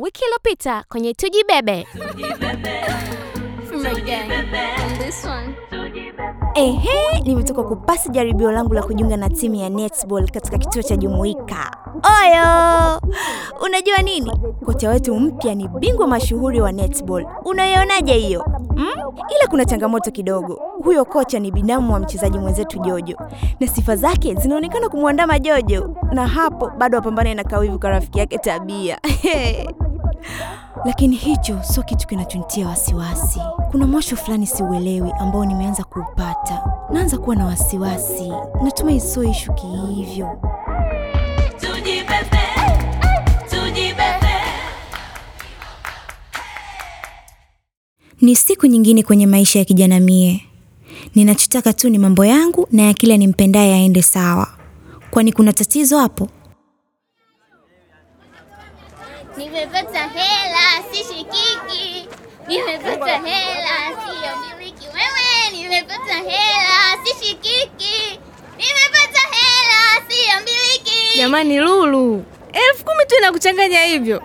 wiki iliyopita kwenye Tujibebe. Ehe, nimetoka kupasi jaribio langu la kujiunga na timu ya netball katika kituo cha Jumuika. Oyo! Unajua nini? Kocha wetu mpya ni bingwa mashuhuri wa netball. Unaionaje hiyo? Hmm? Ila kuna changamoto kidogo. Huyo kocha ni binamu wa mchezaji mwenzetu Jojo, na sifa zake zinaonekana kumwandama Jojo, na hapo bado apambane na kawivu kwa rafiki yake Tabia. Lakini hicho sio kitu kinachonitia wasiwasi. Kuna mwasho fulani siuelewi ambao nimeanza kuupata. Naanza kuwa na wasiwasi. Natumai sio ishu kihivyo. Ni siku nyingine kwenye maisha ya kijana mie. Ninachotaka tu ni mambo yangu na ya kila nimpendaye aende sawa. Kwani kuna tatizo hapo? Nimepata hela sishikiki, nimepata hela siyo miliki wewe, nimepata hela sishikiki, nimepata hela siyo miliki. Jamani Lulu, elfu kumi tu inakuchanganya hivyo?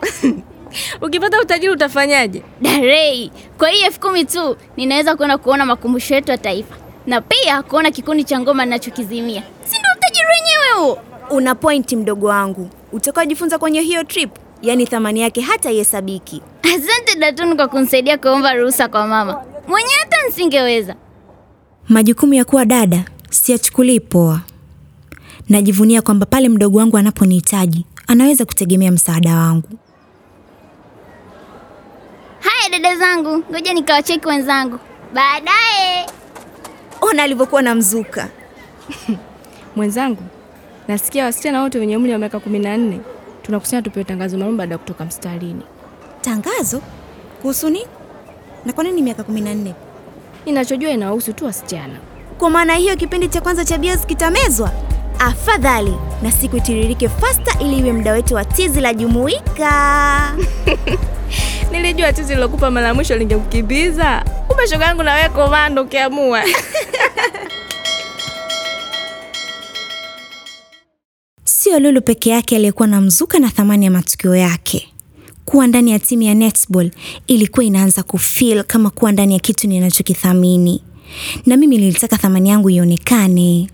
Ukipata utajiri utafanyaje? Darei, kwa hiyo elfu kumi tu ninaweza kwenda kuona makumbusho yetu ya taifa na pia kuona kikundi cha ngoma ninachokizimia, si ndio utajiri wenyewe huo? Una pointi mdogo wangu. Utakaojifunza kwenye hiyo trip, yaani thamani yake hata ihesabiki. Asante Datuni kwa kunisaidia kuomba ruhusa kwa mama, mwenyewe hata nisingeweza. Majukumu ya kuwa dada siyachukulii poa. Najivunia kwamba pale mdogo wangu anaponihitaji anaweza kutegemea msaada wangu. Haya dada zangu, ngoja nikawacheki wenzangu baadaye. Ona alivyokuwa na mzuka. Mwenzangu, nasikia wasichana wote wenye umri wa miaka kumi na nne tunakusanya tupewe tangazo maalum baada ya kutoka mstarini. Tangazo kuhusu nini? Na kwa nini miaka kumi na nne? Ninachojua inawahusu tu wasichana. Kwa maana hiyo kipindi cha kwanza cha bios kitamezwa? Afadhali na siku itiririke fasta ili iwe muda wetu wa tizi la jumuika. Nilijua tizi lilokupa mara ya mwisho lingekukimbiza. Kumbe shoga yangu na wewe komando ukiamua. Sio Lulu peke yake aliyekuwa na mzuka na thamani ya matukio yake. Kuwa ndani ya timu ya netball ilikuwa inaanza kufeel kama kuwa ndani ya kitu ninachokithamini, na mimi nilitaka thamani yangu ionekane.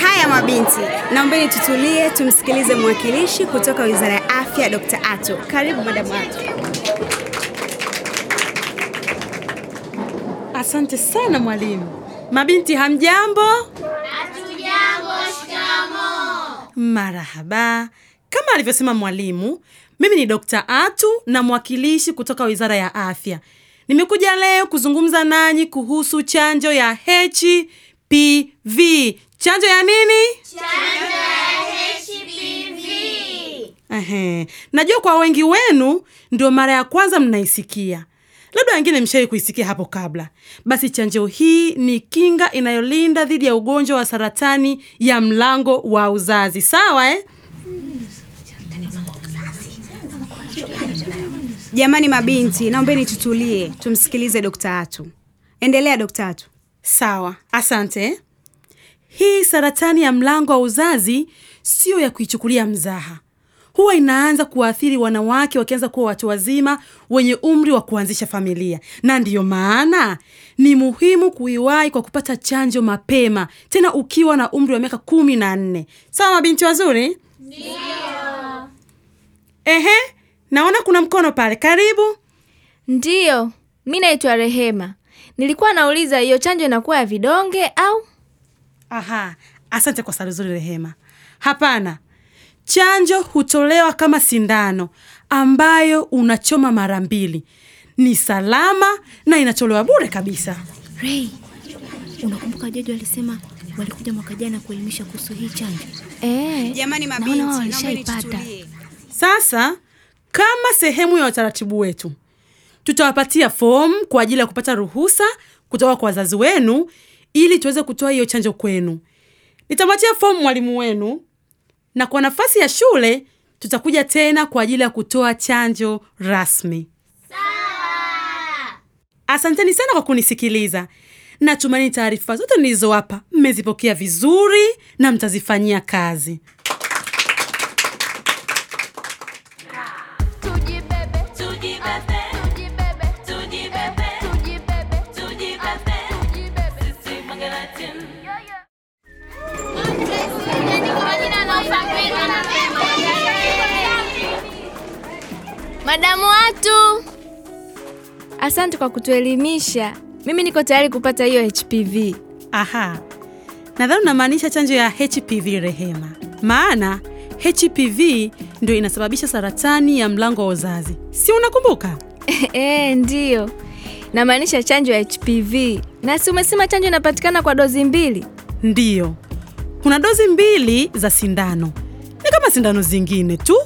Haya mabinti, naombeni tutulie, tumsikilize mwakilishi kutoka Wizara ya Afya, Dr. Ato. Karibu madamu Ato. Asante sana mwalimu. Mabinti hamjambo? Hatujambo, shikamo. Marahaba. Kama alivyosema mwalimu, mimi ni Dr. Atu na mwakilishi kutoka Wizara ya Afya. Nimekuja leo kuzungumza nanyi kuhusu chanjo ya HPV. Chanjo ya nini? Chanjo ya HPV. Ehe. Najua kwa wengi wenu ndio mara ya kwanza mnaisikia, labda wengine mshawahi kuisikia hapo kabla. Basi chanjo hii ni kinga inayolinda dhidi ya ugonjwa wa saratani ya mlango wa uzazi, sawa eh? Jamani mabinti, naombeni tutulie, tumsikilize Dokta Atu. Endelea Dokta Atu. Sawa, asante. Hii saratani ya mlango wa uzazi siyo ya kuichukulia mzaha. Huwa inaanza kuwaathiri wanawake wakianza kuwa watu wazima wenye umri wa kuanzisha familia, na ndiyo maana ni muhimu kuiwahi kwa kupata chanjo mapema, tena ukiwa na umri wa miaka kumi na nne. Sawa mabinti wazuri? Ndiyo. Ehe, naona kuna mkono pale, karibu. Ndiyo, mi naitwa Rehema. Nilikuwa nauliza hiyo chanjo inakuwa ya vidonge au? Aha, asante kwa swali zuri Rehema. Hapana, chanjo hutolewa kama sindano ambayo unachoma mara mbili. Ni salama na inatolewa bure kabisa. Ray, unakumbuka Jojo alisema walikuja mwaka jana kuelimisha kuhusu hii chanjo? Eh, Jamani mabinti, walishaipata. Sasa kama sehemu ya utaratibu wetu, tutawapatia fomu kwa ajili ya kupata ruhusa kutoka kwa wazazi wenu ili tuweze kutoa hiyo chanjo kwenu. Nitamwachia fomu mwalimu wenu, na kwa nafasi ya shule tutakuja tena kwa ajili ya kutoa chanjo rasmi. Asanteni sana kwa kunisikiliza. Natumaini taarifa zote nilizowapa mmezipokea vizuri na mtazifanyia kazi. Madamu watu, Asante kwa kutuelimisha. Mimi niko tayari kupata hiyo HPV. Aha, nadhani unamaanisha chanjo ya HPV Rehema, maana HPV ndio inasababisha saratani ya mlango wa uzazi, si unakumbuka? E, ndiyo. Namaanisha chanjo ya HPV. Na si umesema chanjo inapatikana kwa dozi mbili? Ndiyo, kuna dozi mbili za sindano, ni kama sindano zingine tu.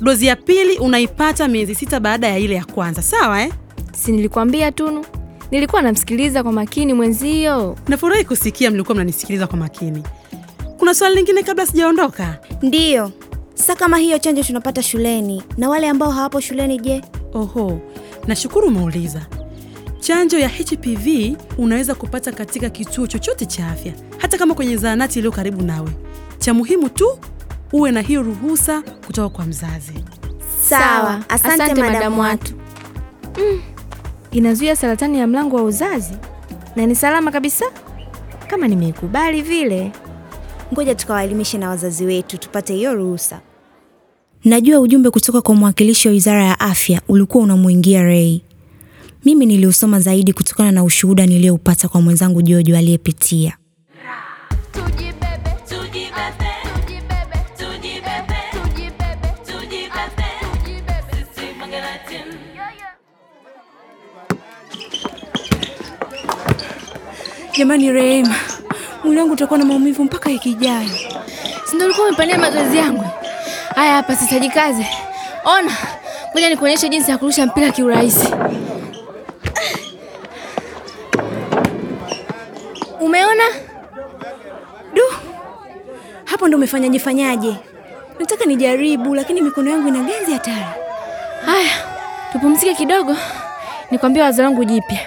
Dozi ya pili unaipata miezi sita baada ya ile ya kwanza, sawa eh? Si nilikwambia Tunu? Nilikuwa namsikiliza kwa makini mwenzio. Nafurahi kusikia mlikuwa mnanisikiliza kwa makini. Kuna swali lingine kabla sijaondoka? Ndiyo. Sasa kama hiyo chanjo tunapata shuleni, na wale ambao hawapo shuleni je? Oho, nashukuru umeuliza. Chanjo ya HPV unaweza kupata katika kituo chochote cha afya, hata kama kwenye zahanati iliyo karibu nawe. Cha muhimu tu uwe na hiyo ruhusa kutoka kwa mzazi. Sawa. Asante, madamu watu. Inazuia saratani ya mlango wa uzazi na ni salama kabisa, kama nimeikubali vile. Ngoja tukawaelimishe na wazazi wetu tupate hiyo ruhusa. Najua ujumbe kutoka kwa mwakilishi wa Wizara ya Afya ulikuwa unamwingia Ray. Mimi niliusoma zaidi kutokana na ushuhuda niliyoupata kwa mwenzangu Jojo aliyepitia. Jamani Rehema, mwili wangu utakuwa na maumivu mpaka wiki ijayo. Si ndio ulikuwa umepania mazoezi yangu? Haya hapa sasa, jikaze. Ona, ngoja nikuonyeshe jinsi ya kurusha mpira kiurahisi. Umeona? Du, hapo ndo umefanyaje fanyaje? Nataka nijaribu, lakini mikono yangu ina ganzi hatari. Haya, tupumzike kidogo, nikwambie wazo langu jipya.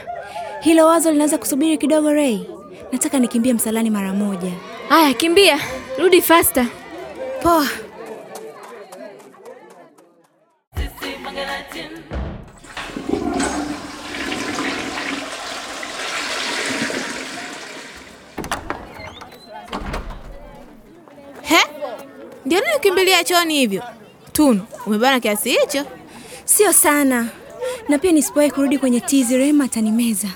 Hilo wazo linaweza kusubiri kidogo Ray. Nataka nikimbie msalani mara moja. Haya, kimbia, rudi faster. Poa. He? Ndio nini ukimbilia chooni hivyo? Tunu, umebana kiasi hicho? Sio sana, na pia nisipowahi kurudi kwenye tizi, Rehema atanimeza.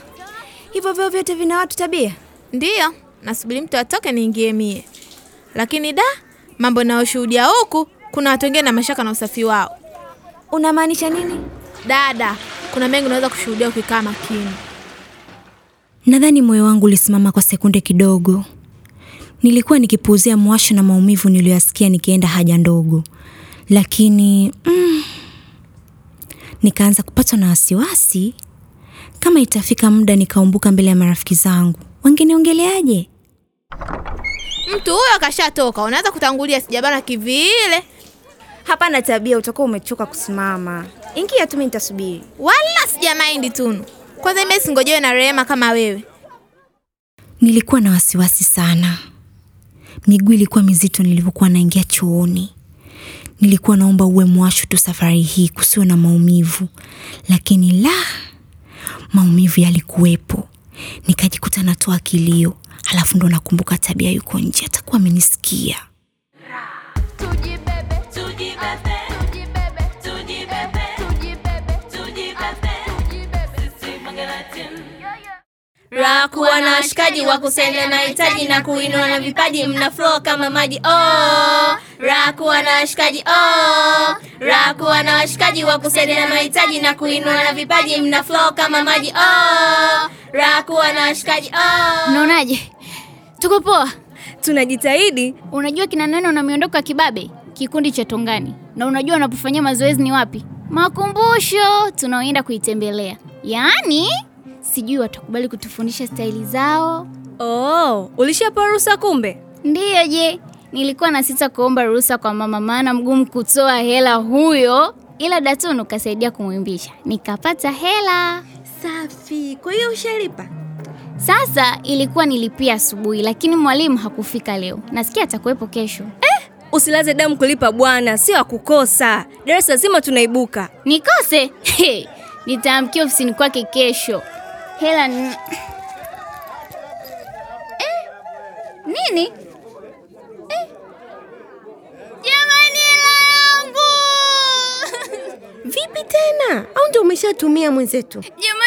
Hivyo vyoo vyote vina watu tabia. Ndiyo, nasubiri mtu atoke niingie mie. Lakini da, mambo nayoshuhudia huku, kuna watu wengine na mashaka na usafi wao. Unamaanisha nini? Dada, kuna mengi unaweza kushuhudia ukikaa makini. Nadhani moyo wangu ulisimama kwa sekunde kidogo. Nilikuwa nikipuuzia mwasho na maumivu niliyoyasikia nikienda haja ndogo, lakini mm, nikaanza kupatwa na wasiwasi. Kama itafika muda nikaumbuka mbele ya marafiki zangu, wangeniongeleaje? Mtu huyo akashatoka, unaanza kutangulia sijabana kivile. Hapana tabia, utakuwa umechoka kusimama. Ingia tu, mimi nitasubiri. Wala sijamaindi Tunu. Kwanza mimi singojewe na Rehema kama wewe. Nilikuwa na wasiwasi sana, miguu ilikuwa mizito nilivyokuwa naingia chooni. Nilikuwa naomba uwe mwashu tu safari hii, kusiwe na maumivu, lakini la, maumivu yalikuwepo. Nikajikuta natoa kilio, halafu ndo nakumbuka tabia yuko nje, atakuwa amenisikia. Raha kuwa na washikaji wa kusaidia mahitaji na kuinua na vipaji, mna flow kama maji. Oh, raha kuwa na washikaji. Oh, raha kuwa na washikaji wa kusaidia mahitaji na kuinua na vipaji, mna flow kama maji. Oh, raha kuwa na washikaji. Oh. Mnaonaje, Tuko poa. Tunajitahidi. Unajua kina neno na miondoko ya kibabe, kikundi cha Tongani, na unajua wanapofanyia mazoezi ni wapi? Makumbusho tunaoenda kuitembelea. Yaani sijui watakubali kutufundisha staili zao. Oh, ulishapewa ruhusa kumbe? Ndiyo. Je, nilikuwa na sita kuomba ruhusa kwa mama, maana mgumu kutoa hela huyo, ila Datun ukasaidia kumwimbisha nikapata hela. Safi. Kwa hiyo ushalipa? Sasa ilikuwa nilipia asubuhi, lakini mwalimu hakufika leo. Nasikia atakuwepo kesho. Usilaze damu kulipa bwana, sio akukosa. Darasa zima tunaibuka. Nikose? Nitaamkia ofisini kwake kesho. Hela n... eh, nini? Eh, jamani, hela yangu! Vipi tena? Au ndio umeshatumia mwenzetu? Jamani,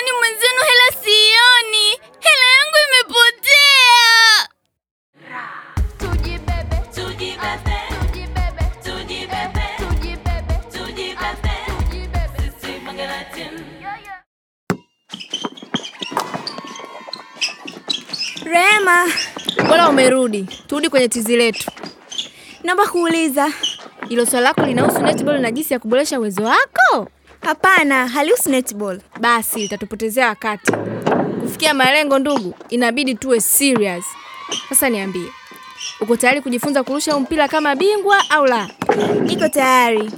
umerudi, turudi kwenye tizi letu. naomba kuuliza. Hilo swali lako linahusu netball na jinsi ya kuboresha uwezo wako? Hapana, halihusu netball. Basi litatupotezea wakati. Kufikia malengo, ndugu, inabidi tuwe serious. Sasa niambie, uko tayari kujifunza kurusha huu mpira kama bingwa au la? Niko tayari.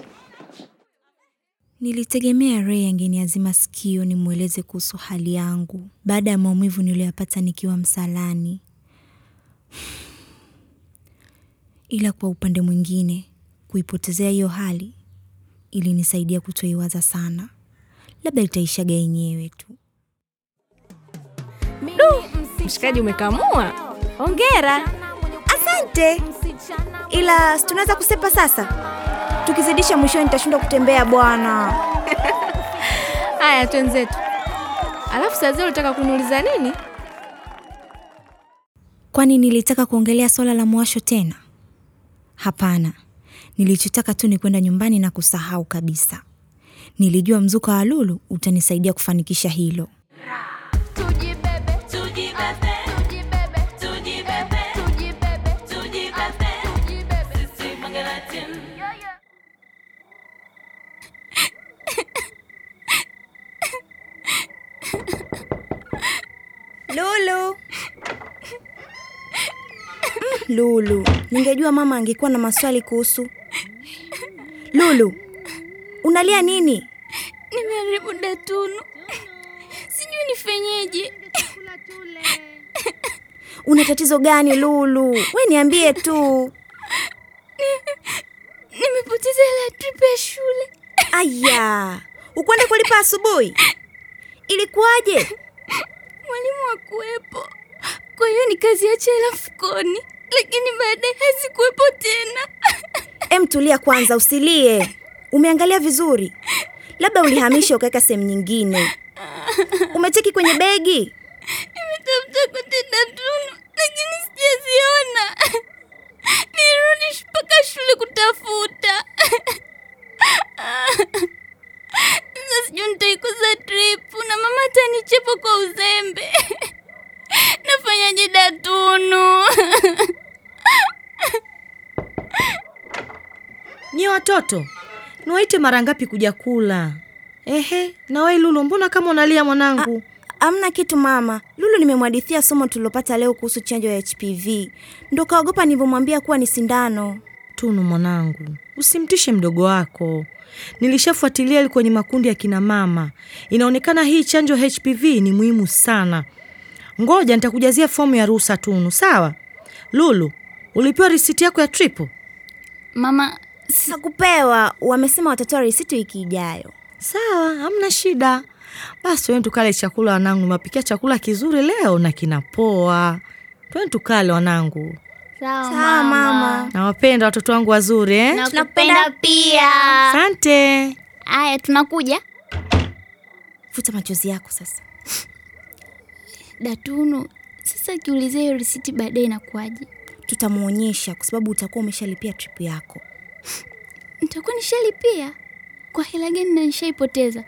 Nilitegemea Ray angeniazima sikio nimweleze kuhusu hali yangu baada ya maumivu niliyoyapata nikiwa msalani, ila kwa upande mwingine, kuipotezea hiyo hali ilinisaidia kutoiwaza sana. Labda itaishaga yenyewe tu. Mshikaji, umekamua. Hongera. Asante, ila si tunaweza kusepa sasa. Tukizidisha mwishoni nitashindwa kutembea bwana. Haya, twenzetu. Alafu saa zile ulitaka kuniuliza nini? Kwani nilitaka kuongelea swala la mwasho tena? Hapana, nilichotaka tu ni kwenda nyumbani na kusahau kabisa. Nilijua mzuka wa Lulu utanisaidia kufanikisha hilo. Lulu. Lulu, ningejua mama angekuwa na maswali kuhusu Lulu. Unalia nini? Nimeharibu Datunu, sijui nifanyeje. Una tatizo gani Lulu? We niambie tu. Nimepoteza hela trip ya shule. Aya, ukwenda kulipa asubuhi? Ilikuwaje? Mwalimu hakuwepo, kwa hiyo nikaziacha hela mfukoni, lakini baadaye hazikuwepo tena. Em, tulia kwanza, usilie. Umeangalia vizuri? Labda ulihamisha ukaweka sehemu nyingine. Umecheki kwenye begi? Nimetafuta kote Datunu, lakini sijaziona. Nirudi mpaka shule kutafuta. Sasa sijui nitaikuza tripu na mama atanichepa kwa uzembe. Nafanyaje Datunu? Ni watoto, niwaite mara ngapi kuja kula? Ehe, na wewe Lulu, mbona kama unalia mwanangu? Hamna kitu mama. Lulu nimemwadithia somo tulilopata leo kuhusu chanjo ya HPV. Ndo kaogopa nilivyomwambia kuwa ni sindano. Tunu mwanangu, usimtishe mdogo wako. Nilishafuatilia ile kwenye makundi ya kina mama. Inaonekana hii chanjo HPV ni muhimu sana. Ngoja nitakujazia fomu ya ruhusa Tunu, sawa? Lulu, ulipewa risiti yako ya tripo? Mama, si- Hakupewa, wamesema watatoa risiti wiki ijayo. Sawa, hamna shida. Basi weni tukale chakula wanangu, nimewapikia chakula kizuri leo na kinapoa. Tweni tukale wanangu. Sawa mama. Nawapenda watoto wangu wazuri eh? Tunakupenda pia. Asante. Aya, tunakuja. Futa machozi yako sasa. Datunu, sasa akiulizia hiyo risiti baadaye inakuwaje? Tutamwonyesha kwa sababu utakuwa umeshalipia trip yako. Nitakuwa nishalipia kwa hela gani na nishaipoteza?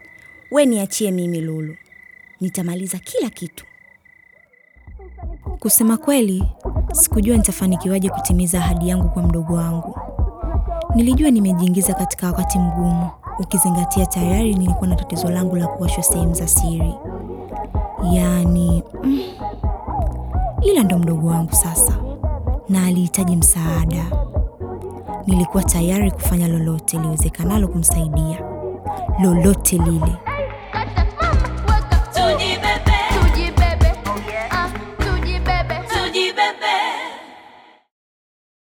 We niachie mimi Lulu, nitamaliza kila kitu. Kusema kweli, sikujua nitafanikiwaje kutimiza ahadi yangu kwa mdogo wangu. Nilijua nimejiingiza katika wakati mgumu, ukizingatia tayari nilikuwa na tatizo langu la kuwashwa sehemu za siri, yaani mm, ila ndo mdogo wangu sasa, na alihitaji msaada. Nilikuwa tayari kufanya lolote liwezekanalo kumsaidia, lolote lile.